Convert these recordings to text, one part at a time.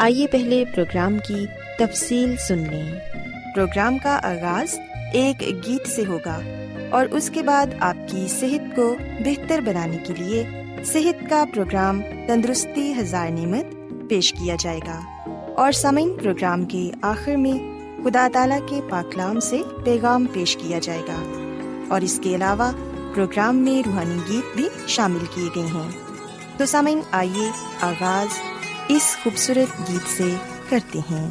آئیے پہلے پروگرام کی تفصیل سن لیں۔ پروگرام کا آغاز ایک گیت سے ہوگا اور اس کے بعد آپ کی صحت کو بہتر بنانے کے لیے صحت کا پروگرام تندرستی ہزار نعمت پیش کیا جائے گا۔ اور سامعین، پروگرام کے آخر میں خدا تعالی کے پاکلام سے پیغام پیش کیا جائے گا۔ اور اس کے علاوہ پروگرام میں روحانی گیت بھی شامل کیے گئے ہیں۔ تو سامعین، آئیے آغاز اس خوبصورت گیت سے کرتے ہیں۔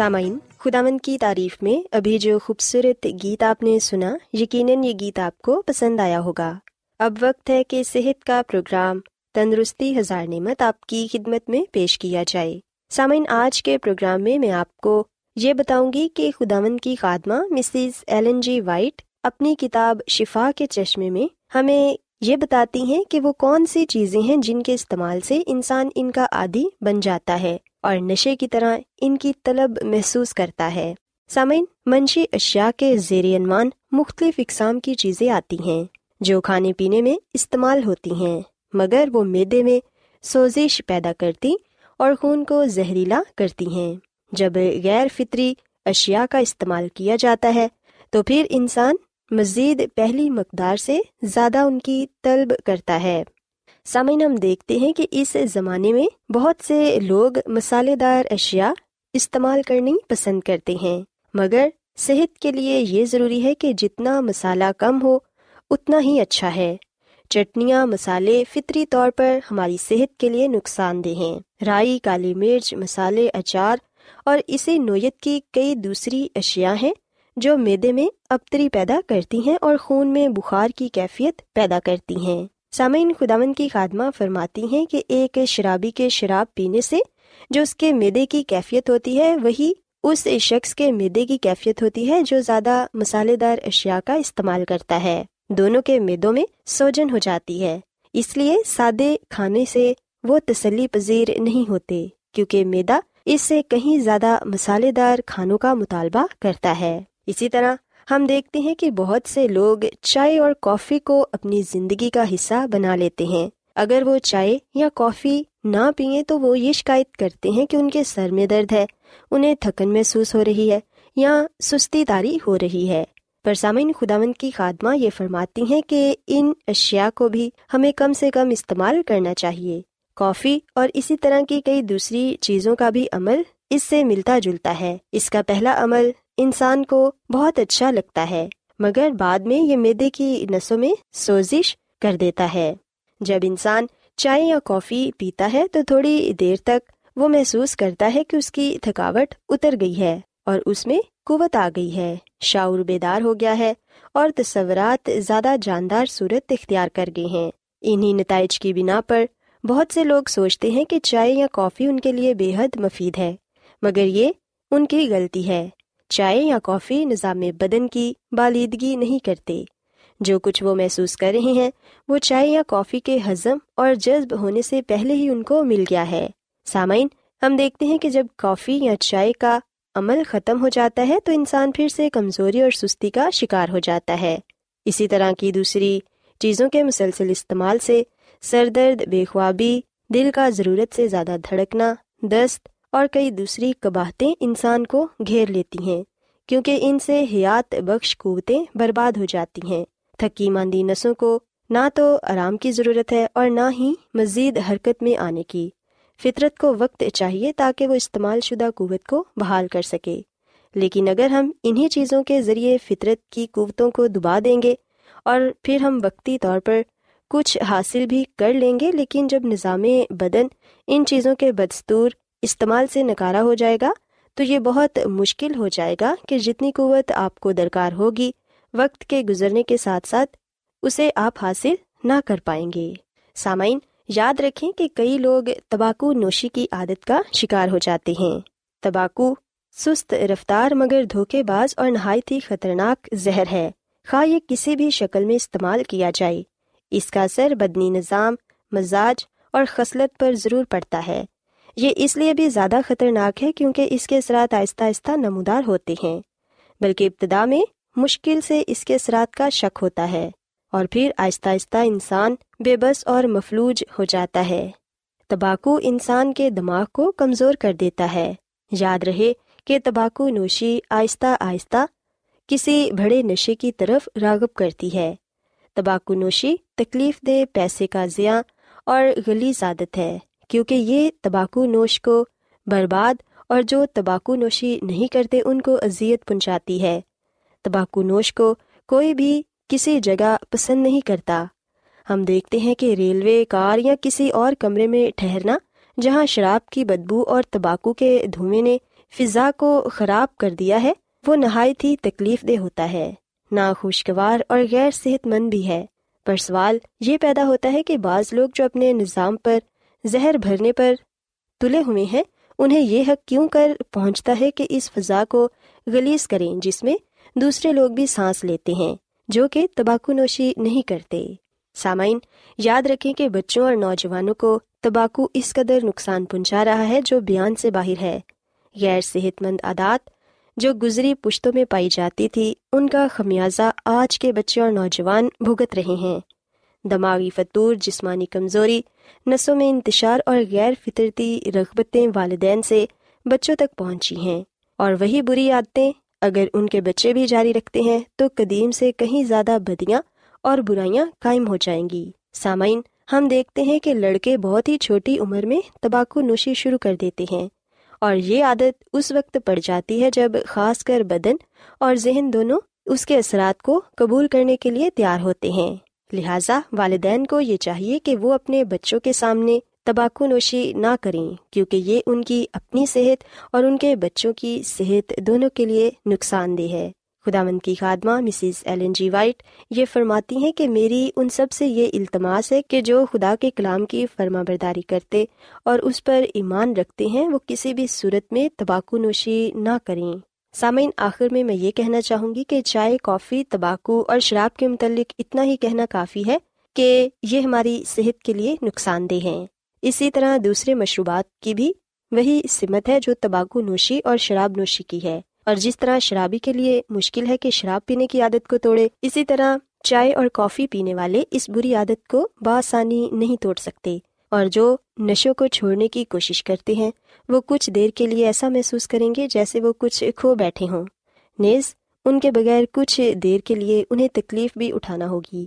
سامعین خداون کی تعریف میں ابھی جو خوبصورت گیت آپ نے سنا، یقیناً یہ گیت آپ کو پسند آیا ہوگا۔ اب وقت ہے کہ صحت کا پروگرام تندرستی ہزار نعمت آپ کی خدمت میں پیش کیا جائے۔ سامعین، آج کے پروگرام میں میں آپ کو یہ بتاؤں گی کہ خداون کی خادمہ مسز ایلن جی وائٹ اپنی کتاب شفا کے چشمے میں ہمیں یہ بتاتی ہیں کہ وہ کون سی چیزیں ہیں جن کے استعمال سے انسان ان کا عادی بن جاتا ہے۔ اور نشے کی طرح ان کی طلب محسوس کرتا ہے۔ سامعین، منشی اشیاء کے زیر عنوان مختلف اقسام کی چیزیں آتی ہیں، جو کھانے پینے میں استعمال ہوتی ہیں، مگر وہ میدے میں سوزش پیدا کرتی اور خون کو زہریلا کرتی ہیں۔ جب غیر فطری اشیاء کا استعمال کیا جاتا ہے، تو پھر انسان مزید پہلی مقدار سے زیادہ ان کی طلب کرتا ہے۔ سامعین، ہم دیکھتے ہیں کہ اس زمانے میں بہت سے لوگ مسالے دار اشیاء استعمال کرنی پسند کرتے ہیں۔ مگر صحت کے لیے یہ ضروری ہے کہ جتنا مسالہ کم ہو، اتنا ہی اچھا ہے۔ چٹنیاں مسالے فطری طور پر ہماری صحت کے لیے نقصان دہ ہیں۔ رائی، کالی مرچ مسالے اچار اور اسی نوعیت کی کئی دوسری اشیاء ہیں جو میدے میں ابتری پیدا کرتی ہیں اور خون میں بخار کی کیفیت پیدا کرتی ہیں۔ سامعین خداون کی خادمہ فرماتی ہیں کہ ایک شرابی کے شراب پینے سے جو اس کے میدے کی کیفیت ہوتی ہے، وہی اس شخص کے میدے کی کیفیت ہوتی ہے جو زیادہ مسالے دار اشیاء کا استعمال کرتا ہے۔ دونوں کے میدوں میں سوجن ہو جاتی ہے۔ اس لیے سادے کھانے سے وہ تسلی پذیر نہیں ہوتے، کیونکہ میدا اس سے کہیں زیادہ مسالے دار کھانوں کا مطالبہ کرتا ہے۔ اسی طرح ہم دیکھتے ہیں کہ بہت سے لوگ چائے اور کافی کو اپنی زندگی کا حصہ بنا لیتے ہیں۔ اگر وہ چائے یا کافی نہ پیئیں تو وہ یہ شکایت کرتے ہیں کہ ان کے سر میں درد ہے، انہیں تھکن محسوس ہو رہی ہے یا سستی تاری ہو رہی ہے۔ پر سامعین، خداوند کی خادمہ یہ فرماتی ہیں کہ ان اشیاء کو بھی ہمیں کم سے کم استعمال کرنا چاہیے۔ کافی اور اسی طرح کی کئی دوسری چیزوں کا بھی عمل اس سے ملتا جلتا ہے۔ اس کا پہلا عمل انسان کو بہت اچھا لگتا ہے، مگر بعد میں یہ میدے کی نسوں میں سوزش کر دیتا ہے۔ جب انسان چائے یا کافی پیتا ہے تو تھوڑی دیر تک وہ محسوس کرتا ہے کہ اس کی تھکاوٹ اتر گئی ہے اور اس میں قوت آ گئی ہے۔ شعور بیدار ہو گیا ہے اور تصورات زیادہ جاندار صورت اختیار کر گئے ہیں۔ انہی نتائج کی بنا پر بہت سے لوگ سوچتے ہیں کہ چائے یا کافی ان کے لیے بے حد مفید ہے۔ مگر یہ ان کی غلطی ہے۔ چائے یا کافی نظام بدن کی بالیدگی نہیں کرتے۔ جو کچھ وہ محسوس کر رہے ہیں، وہ چائے یا کافی کے ہضم اور جذب ہونے سے پہلے ہی ان کو مل گیا ہے۔ سامعین، ہم دیکھتے ہیں کہ جب کافی یا چائے کا عمل ختم ہو جاتا ہے، تو انسان پھر سے کمزوری اور سستی کا شکار ہو جاتا ہے۔ اسی طرح کی دوسری چیزوں کے مسلسل استعمال سے سر درد، بے خوابی، دل کا ضرورت سے زیادہ دھڑکنا، دست اور کئی دوسری قباہتیں انسان کو گھیر لیتی ہیں، کیونکہ ان سے حیات بخش قوتیں برباد ہو جاتی ہیں۔ تھکی ماندی نسوں کو نہ تو آرام کی ضرورت ہے اور نہ ہی مزید حرکت میں آنے کی۔ فطرت کو وقت چاہیے تاکہ وہ استعمال شدہ قوت کو بحال کر سکے۔ لیکن اگر ہم انہیں چیزوں کے ذریعے فطرت کی قوتوں کو دبا دیں گے اور پھر ہم وقتی طور پر کچھ حاصل بھی کر لیں گے، لیکن جب نظام بدن ان چیزوں کے بدستور استعمال سے نکارا ہو جائے گا تو یہ بہت مشکل ہو جائے گا کہ جتنی قوت آپ کو درکار ہوگی وقت کے گزرنے کے ساتھ ساتھ اسے آپ حاصل نہ کر پائیں گے۔ سامعین، یاد رکھیں کہ کئی لوگ تباکو نوشی کی عادت کا شکار ہو جاتے ہیں۔ تباکو سست رفتار مگر دھوکے باز اور نہایت ہی خطرناک زہر ہے۔ خواہ یہ کسی بھی شکل میں استعمال کیا جائے۔ اس کا اثر بدنی نظام، مزاج اور خصلت پر ضرور پڑتا ہے۔ یہ اس لیے بھی زیادہ خطرناک ہے کیونکہ اس کے اثرات آہستہ آہستہ نمودار ہوتے ہیں، بلکہ ابتدا میں مشکل سے اس کے اثرات کا شک ہوتا ہے اور پھر آہستہ آہستہ انسان بے بس اور مفلوج ہو جاتا ہے۔ تباکو انسان کے دماغ کو کمزور کر دیتا ہے۔ یاد رہے کہ تباکو نوشی آہستہ آہستہ کسی بڑے نشے کی طرف راغب کرتی ہے۔ تباکو نوشی تکلیف دہ پیسے کا ضیاع اور گلی عادت ہے۔ کیونکہ یہ تباکو نوش کو برباد اور جو تباکو نوشی نہیں کرتے ان کو اذیت پہنچاتی ہے۔ تباکو نوش کو کوئی بھی کسی جگہ پسند نہیں کرتا۔ ہم دیکھتے ہیں کہ ریلوے کار یا کسی اور کمرے میں ٹھہرنا، جہاں شراب کی بدبو اور تباکو کے دھوئیں نے فضا کو خراب کر دیا ہے، وہ نہایت ہی تکلیف دہ ہوتا ہے۔ نا خوشگوار اور غیر صحت مند بھی ہے۔ پر سوال یہ پیدا ہوتا ہے کہ بعض لوگ جو اپنے نظام پر زہر بھرنے پر تلے ہوئے ہیں۔ انہیں یہ حق کیوں کر پہنچتا ہے کہ اس فضا کو گلیز کریں جس میں دوسرے لوگ بھی سانس لیتے ہیں، جو کہ تباکو نوشی نہیں کرتے۔ سامعین، یاد رکھیں کہ بچوں اور نوجوانوں کو تباکو اس قدر نقصان پہنچا رہا ہے جو بیان سے باہر ہے۔ غیر صحت مند عادات جو گزری پشتوں میں پائی جاتی تھی، ان کا خمیازہ آج کے بچے اور نوجوان بھگت رہے ہیں۔ دماغی فطور جسمانی کمزوری نسوں میں انتشار اور غیر فطرتی رغبتیں والدین سے بچوں تک پہنچی ہیں۔ اور وہی بری عادتیں اگر ان کے بچے بھی جاری رکھتے ہیں تو قدیم سے کہیں زیادہ بدیاں اور برائیاں قائم ہو جائیں گی۔ سامعین، ہم دیکھتے ہیں کہ لڑکے بہت ہی چھوٹی عمر میں تباکو نوشی شروع کر دیتے ہیں اور یہ عادت اس وقت پڑ جاتی ہے جب خاص کر بدن اور ذہن دونوں اس کے اثرات کو قبول کرنے کے لیے تیار ہوتے ہیں۔ لہٰذا والدین کو یہ چاہیے کہ وہ اپنے بچوں کے سامنے تباکو نوشی نہ کریں، کیونکہ یہ ان کی اپنی صحت اور ان کے بچوں کی صحت دونوں کے لیے نقصان دہ ہے۔ خدا مند کی خادمہ مسز ایلن جی وائٹ یہ فرماتی ہیں کہ میری ان سب سے یہ التماس ہے کہ جو خدا کے کلام کی فرما برداری کرتے اور اس پر ایمان رکھتے ہیں، وہ کسی بھی صورت میں تباکو نوشی نہ کریں۔ سامعین، آخر میں میں یہ کہنا چاہوں گی کہ چائے، کافی، تباکو اور شراب کے متعلق اتنا ہی کہنا کافی ہے کہ یہ ہماری صحت کے لیے نقصان دہ ہیں۔ اسی طرح دوسرے مشروبات کی بھی وہی سمت ہے جو تباکو نوشی اور شراب نوشی کی ہے۔ اور جس طرح شرابی کے لیے مشکل ہے کہ شراب پینے کی عادت کو توڑے، اسی طرح چائے اور کافی پینے والے اس بری عادت کو بآسانی نہیں توڑ سکتے۔ اور جو نشوں کو چھوڑنے کی کوشش کرتے ہیں، وہ کچھ دیر کے لیے ایسا محسوس کریں گے جیسے وہ کچھ کھو بیٹھے ہوں۔ نیز، ان کے بغیر کچھ دیر کے لیے انہیں تکلیف بھی اٹھانا ہوگی۔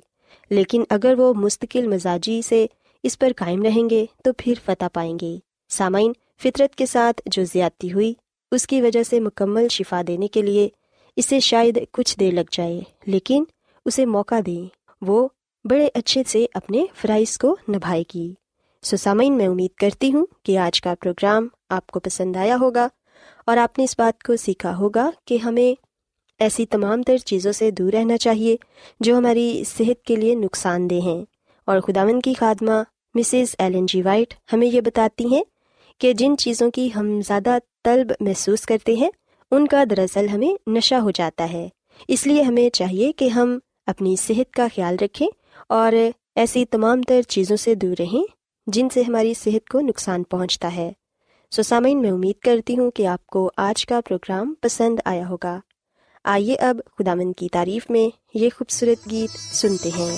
لیکن اگر وہ مستقل مزاجی سے اس پر قائم رہیں گے، تو پھر فتح پائیں گے۔ سامعین، فطرت کے ساتھ جو زیادتی ہوئی، اس کی وجہ سے مکمل شفا دینے کے لیے اسے شاید کچھ دیر لگ جائے، لیکن اسے موقع دیں۔ وہ بڑے اچھے سے اپنے فرائض کو نبھائے گی۔ سو سامعین میں امید کرتی ہوں کہ آج کا پروگرام آپ کو پسند آیا ہوگا اور آپ نے اس بات کو سیکھا ہوگا کہ ہمیں ایسی تمام تر چیزوں سے دور رہنا چاہیے جو ہماری صحت کے لیے نقصان دہ ہیں۔ اور خداون کی خادمہ مسز ایلن جی وائٹ ہمیں یہ بتاتی ہیں کہ جن چیزوں کی ہم زیادہ طلب محسوس کرتے ہیں، ان کا دراصل ہمیں نشہ ہو جاتا ہے۔ اس لیے ہمیں چاہیے کہ ہم اپنی صحت کا خیال رکھیں اور ایسی تمام تر چیزوں سے دور رہیں۔ جن سے ہماری صحت کو نقصان پہنچتا ہے۔ سو سامعین، میں امید کرتی ہوں کہ آپ کو آج کا پروگرام پسند آیا ہوگا۔ آئیے اب خدا مند کی تعریف میں یہ خوبصورت گیت سنتے ہیں۔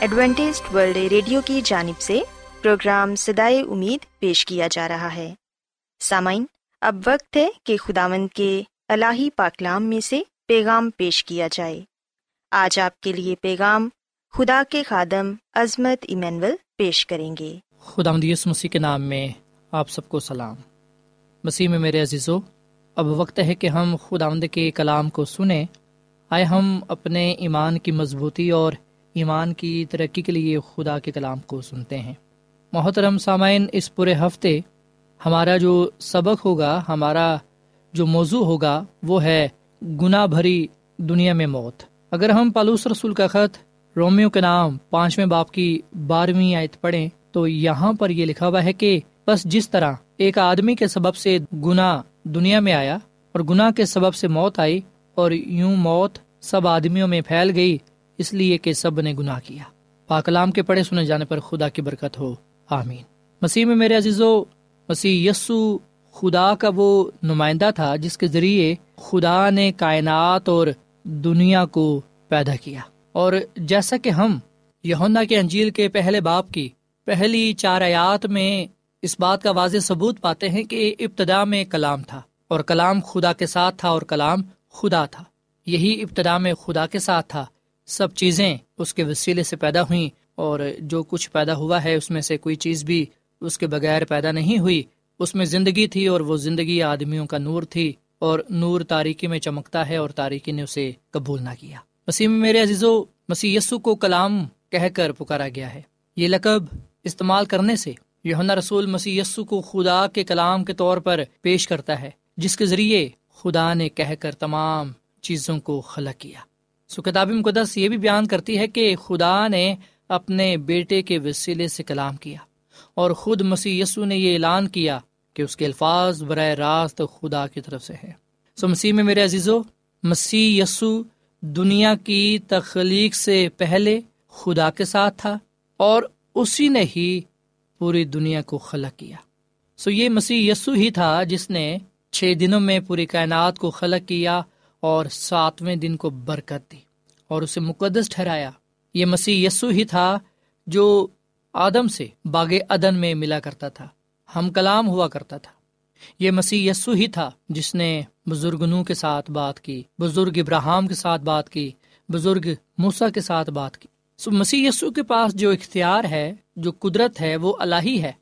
Adventist World Radio کی جانب سے پروگرام سدائے امید پیش کیا جا رہا ہے۔ سامعین، اب وقت ہے کہ خدا مند کے الہی پاکلام میں سے پیغام پیش کیا جائے۔ آج آپ کے لیے پیغام خدا کے خادم عظمت ایمینول پیش کریں گے۔ خدا مدیس مسیح کے نام میں آپ سب کو سلام۔ مسیح میں میرے عزیزو، اب وقت ہے کہ ہم خدا کے کلام کو سنیں۔ آئے ہم اپنے ایمان کی مضبوطی اور ایمان کی ترقی کے لیے خدا کے کلام کو سنتے ہیں۔ محترم سامعین، اس پورے ہفتے ہمارا جو سبق ہوگا، ہمارا جو موضوع ہوگا، وہ ہے گناہ بھری دنیا میں موت۔ اگر ہم پالوس رسول کا خط رومیو کے نام پانچویں باپ کی بارہویں آیت پڑھیں، تو یہاں پر یہ لکھا ہوا ہے کہ بس جس طرح ایک آدمی کے سبب سے گناہ دنیا میں آیا اور گناہ کے سبب سے موت آئی اور یوں موت سب آدمیوں میں پھیل گئی اس لیے کہ سب نے گناہ کیا۔ پاکلام کے پڑھے سنے جانے پر خدا کی برکت ہو۔ آمین۔ مسیح میں میرے عزیزو، مسیح یسو خدا کا وہ نمائندہ تھا جس کے ذریعے خدا نے کائنات اور دنیا کو پیدا کیا۔ اور جیسا کہ ہم یونا کے انجیل کے پہلے باپ کی پہلی چار آیات میں اس بات کا واضح ثبوت پاتے ہیں کہ ابتدا میں کلام تھا اور کلام خدا کے ساتھ تھا اور کلام خدا تھا۔ یہی ابتدا میں خدا کے ساتھ تھا۔ سب چیزیں اس کے وسیلے سے پیدا ہوئیں اور جو کچھ پیدا ہوا ہے اس میں سے کوئی چیز بھی اس کے بغیر پیدا نہیں ہوئی۔ اس میں زندگی تھی اور وہ زندگی آدمیوں کا نور تھی اور نور تاریکی میں چمکتا ہے اور تاریکی نے اسے قبول نہ کیا۔ مسیح میں میرے عزیز و مسیح یسو کو کلام کہہ کر پکارا گیا ہے۔ یہ لقب استعمال کرنے سے یونا رسول مسیح یسو کو خدا کے کلام کے طور پر پیش کرتا ہے، جس کے ذریعے خدا نے کہہ کر تمام چیزوں کو خلق کیا۔ سو کتاب مقدس یہ بھی بیان کرتی ہے کہ خدا نے اپنے بیٹے کے وسیلے سے کلام کیا اور خود مسیح یسو نے یہ اعلان کیا کہ اس کے الفاظ براہ راست خدا کی طرف سے ہے سو مسیح میں میرے عزیزو، مسیح یسو دنیا کی تخلیق سے پہلے خدا کے ساتھ تھا اور اسی نے ہی پوری دنیا کو خلق کیا۔ سو یہ مسیح یسو ہی تھا جس نے چھ دنوں میں پوری کائنات کو خلق کیا اور ساتویں دن کو برکت دی اور اسے مقدس ٹھہرایا۔ یہ مسیح یسو ہی تھا جو آدم سے باغ ادن میں ملا کرتا تھا، ہم کلام ہوا کرتا تھا۔ یہ مسیح یسو ہی تھا جس نے بزرگ نو کے ساتھ بات کی، بزرگ ابراہم کے ساتھ بات کی، بزرگ موسا کے ساتھ بات کی۔ سو مسیح یسو کے پاس جو اختیار ہے، جو قدرت ہے، وہ الہی ہے۔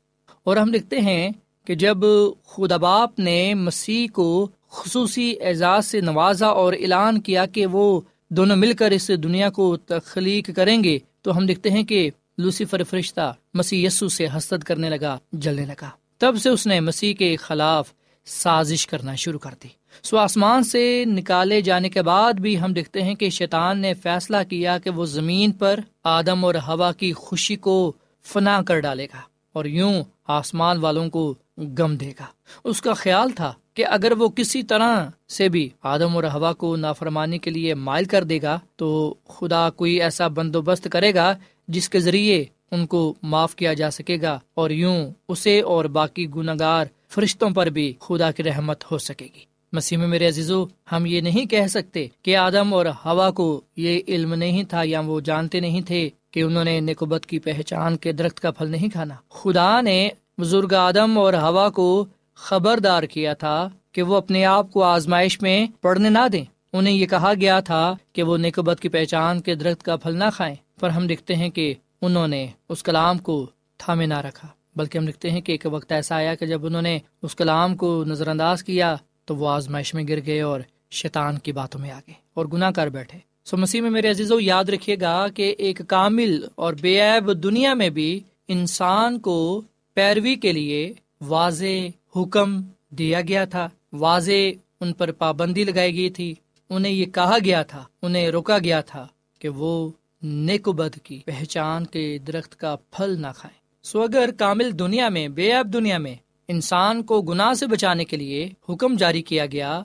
اور ہم لکھتے ہیں کہ جب خدا باپ نے مسیح کو خصوصی اعزاز سے نوازا اور اعلان کیا کہ وہ دونوں مل کر اس دنیا کو تخلیق کریں گے، تو ہم دیکھتے ہیں کہ لوسیفر فرشتہ مسیح یسو سے حسد کرنے لگا، جلنے لگا۔ تب سے اس نے مسیح کے خلاف سازش کرنا شروع کر دی۔ سو آسمان سے نکالے جانے کے بعد بھی ہم دیکھتے ہیں کہ شیطان نے فیصلہ کیا کہ وہ زمین پر آدم اور ہوا کی خوشی کو فنا کر ڈالے گا اور یوں آسمان والوں کو گم دے گا۔ اس کا خیال تھا کہ اگر وہ کسی طرح سے بھی آدم اور ہوا کو نافرمانی کے لیے مائل کر دے گا، تو خدا کوئی ایسا بندوبست کرے گا جس کے ذریعے ان کو معاف کیا جا سکے گا اور یوں اسے اور باقی گناگار فرشتوں پر بھی خدا کی رحمت ہو سکے گی۔ مسیح میں میرے عزیزو، ہم یہ نہیں کہہ سکتے کہ آدم اور ہوا کو یہ علم نہیں تھا یا وہ جانتے نہیں تھے کہ انہوں نے نکوبت کی پہچان کے درخت کا پھل نہیں کھانا۔ خدا نے بزرگ آدم اور ہوا کو خبردار کیا تھا کہ وہ اپنے آپ کو آزمائش میں پڑھنے نہ دیں۔ انہیں یہ کہا گیا تھا کہ وہ نکوبت کی پہچان کے درخت کا پھل نہ کھائیں، پر ہم دیکھتے ہیں کہ انہوں نے اس کلام کو تھامے نہ رکھا۔ بلکہ ہم لکھتے ہیں کہ ایک وقت ایسا آیا کہ جب انہوں نے اس کلام کو نظر انداز کیا تو وہ آزمائش میں گر گئے اور شیطان کی باتوں میں آ گئے اور گناہ کر بیٹھے۔ سو مسیح میں میرے عزیز و یاد رکھیے گا کہ ایک کامل اور بے عیب دنیا میں بھی انسان کو پیروی کے لیے واضح حکم دیا گیا تھا۔ واضح ان پر پابندی لگائی گئی تھی۔ انہیں یہ کہا گیا تھا، انہیں روکا گیا تھا کہ وہ نیک بد کی پہچان کے درخت کا پھل نہ کھائیں۔ سو اگر کامل دنیا میں، بے عیب دنیا میں انسان کو گناہ سے بچانے کے لیے حکم جاری کیا گیا،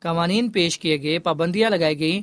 قوانین پیش کیے گئے، پابندیاں لگائی گئی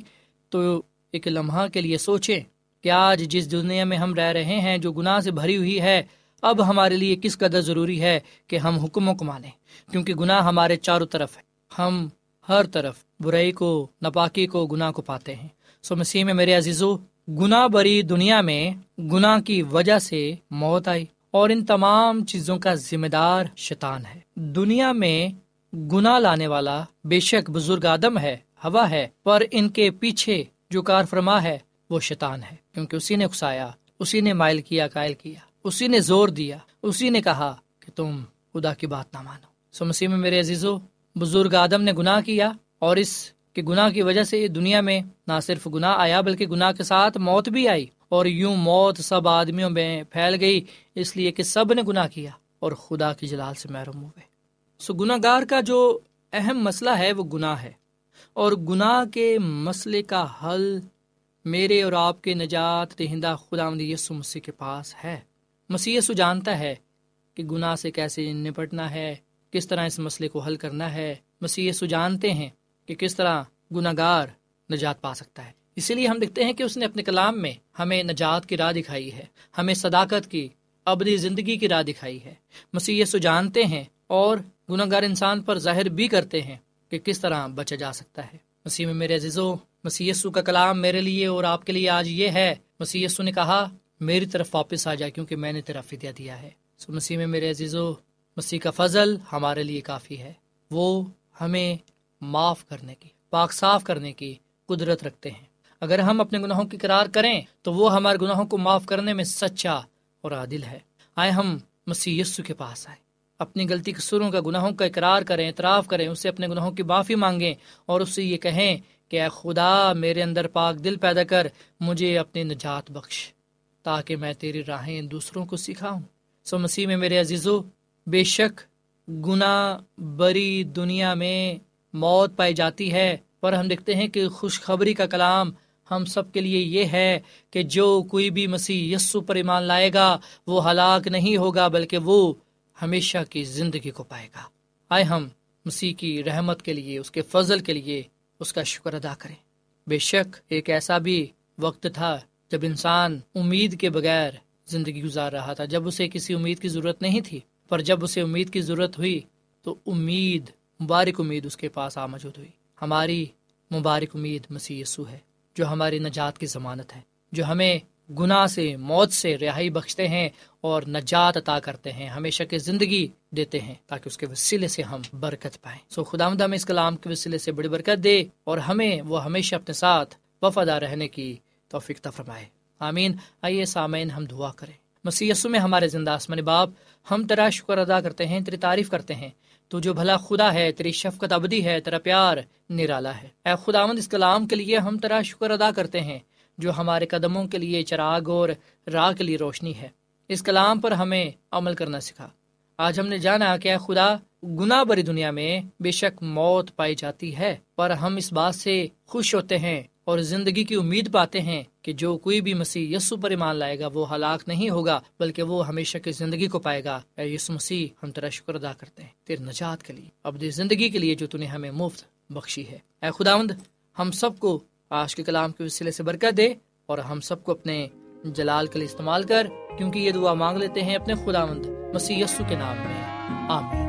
تو ایک لمحہ کے لیے سوچے کہ آج جس دنیا میں ہم رہ رہے ہیں جو گناہ سے بھری ہوئی ہے اب ہمارے لیے کس قدر ضروری ہے کہ ہم حکموں کو مانیں؟ کیونکہ گناہ ہمارے چاروں طرف ہے۔ ہم ہر طرف برائی کو نپاکی کو، گناہ کو پاتے ہیں۔ سو مسیح میں میرے عزیزو، گناہ بری دنیا میں گناہ کی وجہ سے موت آئی اور ان تمام چیزوں کا ذمہ دار شیطان ہے۔ دنیا میں گنا لانے والا بے شک بزرگ آدم ہے، ہوا ہے، پر ان کے پیچھے جو کار فرما ہے وہ شیطان ہے۔ کیونکہ اسی نے اکسایا اسی نے مائل کیا، قائل کیا۔ اسی نے زور دیا، اسی نے کہا کہ تم خدا کی بات نہ مانو۔ سو مسیح میں میرے عزیزو، بزرگ آدم نے گناہ کیا اور اس کے گناہ کی وجہ سے دنیا میں نہ صرف گناہ آیا بلکہ گناہ کے ساتھ موت بھی آئی اور یوں موت سب آدمیوں میں پھیل گئی، اس لیے کہ سب نے گناہ کیا اور خدا کی جلال سے محروم ہوئے۔ سو گناہ گار کا جو اہم مسئلہ ہے وہ گناہ ہے اور گناہ کے مسئلے کا حل میرے اور آپ کے نجات دہندہ خدا یسو مسیح کے پاس ہے۔ مسیح یسو جانتا ہے کہ گناہ سے کیسے نپٹنا ہے، کس طرح اس مسئلے کو حل کرنا ہے۔ مسیح یسو جانتے ہیں کہ کس طرح گناہ گار نجات پا سکتا ہے۔ اسی لیے ہم دیکھتے ہیں کہ اس نے اپنے کلام میں ہمیں نجات کی راہ دکھائی ہے، ہمیں صداقت کی ابدی زندگی کی راہ دکھائی ہے۔ مسیح سو جانتے ہیں اور گناہ گار انسان پر ظاہر بھی کرتے ہیں کہ کس طرح بچا جا سکتا ہے۔ مسیح میں میرے عزیزو، مسیح کا کلام میرے لیے اور آپ کے لیے آج یہ ہے۔ مسیح نے کہا میری طرف واپس آ جائے کیونکہ میں نے تیرا فدیہ دیا ہے۔ سو مسیح میں میرے عزیزو مسیح کا فضل ہمارے لیے کافی ہے۔ وہ ہمیں معاف کرنے کی، پاک صاف کرنے کی قدرت رکھتے ہیں۔ اگر ہم اپنے گناہوں کی قرار کریں تو وہ ہمارے گناہوں کو معاف کرنے میں سچا اور عادل ہے۔ آئے ہم مسیح یسو کے پاس آئے۔ اپنی غلطی کے سروں کا، گناہوں کا اقرار کریں، اعتراف کریں اس سے اپنے گناہوں کی معافی مانگیں اور اس سے یہ کہیں کہ اے خدا میرے اندر پاک دل پیدا کر، مجھے اپنی نجات بخش۔ تاکہ میں تیری راہیں دوسروں کو سکھاؤں۔ سو مسیح میں میرے عزیزو، بے شک گناہ بری دنیا میں موت پائی جاتی ہے، پر ہم دیکھتے ہیں کہ خوشخبری کا کلام ہم سب کے لیے یہ ہے کہ جو کوئی بھی مسیح یسو پر ایمان لائے گا، وہ ہلاک نہیں ہوگا، بلکہ وہ ہمیشہ کی زندگی کو پائے گا۔ آئے ہم مسیح کی رحمت کے لیے، اس کے فضل کے لیے اس کا شکر ادا کریں۔ بے شک ایک ایسا بھی وقت تھا جب انسان امید کے بغیر زندگی گزار رہا تھا، جب اسے کسی امید کی ضرورت نہیں تھی، پر جب اسے امید کی ضرورت ہوئی تو امید، مبارک امید اس کے پاس آ موجود ہوئی۔ ہماری مبارک امید مسیح یسو ہے، جو ہماری نجات کی ضمانت ہے، جو ہمیں گناہ سے، موت سے رہائی بخشتے ہیں اور نجات عطا کرتے ہیں ہمیشہ کی زندگی دیتے ہیں تاکہ اس کے وسیلے سے ہم برکت پائیں۔ سو خدا مدہ ہمیں اس کلام کے وسیلے سے بڑی برکت دے اور ہمیں وہ ہمیشہ اپنے ساتھ وفادہ رہنے کی توفیق فرمائے۔ آمین۔ آئیے سامعین، ہم دعا کریں۔ مسی میں ہمارے زندہ آسمان باپ، ہم تیرا شکر ادا کرتے ہیں، تیری تعریف کرتے ہیں۔ تو جو بھلا خدا ہے، تیری شفقت ابدی ہے، تیرا پیار نرالا ہے۔ اے خداوند، اس کلام کے لیے ہم تیرا شکر ادا کرتے ہیں، جو ہمارے قدموں کے لیے چراغ اور راہ کے لیے روشنی ہے۔ اس کلام پر ہمیں عمل کرنا سکھا۔ آج ہم نے جانا کہ اے خدا، گناہ بری دنیا میں بے شک موت پائی جاتی ہے، پر ہم اس بات سے خوش ہوتے ہیں۔ اور زندگی کی امید پاتے ہیں کہ جو کوئی بھی مسیح یسو پر ایمان لائے گا، وہ ہلاک نہیں ہوگا، بلکہ وہ ہمیشہ کی زندگی کو پائے گا۔ اے یسو مسیح، ہم تیرا شکر ادا کرتے ہیں تیر نجات کے لیے اب زندگی کے لیے جو تھی ہمیں مفت بخشی ہے۔ اے خداوند، ہم سب کو آج کے کلام کے وسیلے سے برکت دے اور ہم سب کو اپنے جلال کے لیے استعمال کر، کیونکہ یہ دعا مانگ لیتے ہیں اپنے خداوند مسیح یسو کے نام میں۔ آمین۔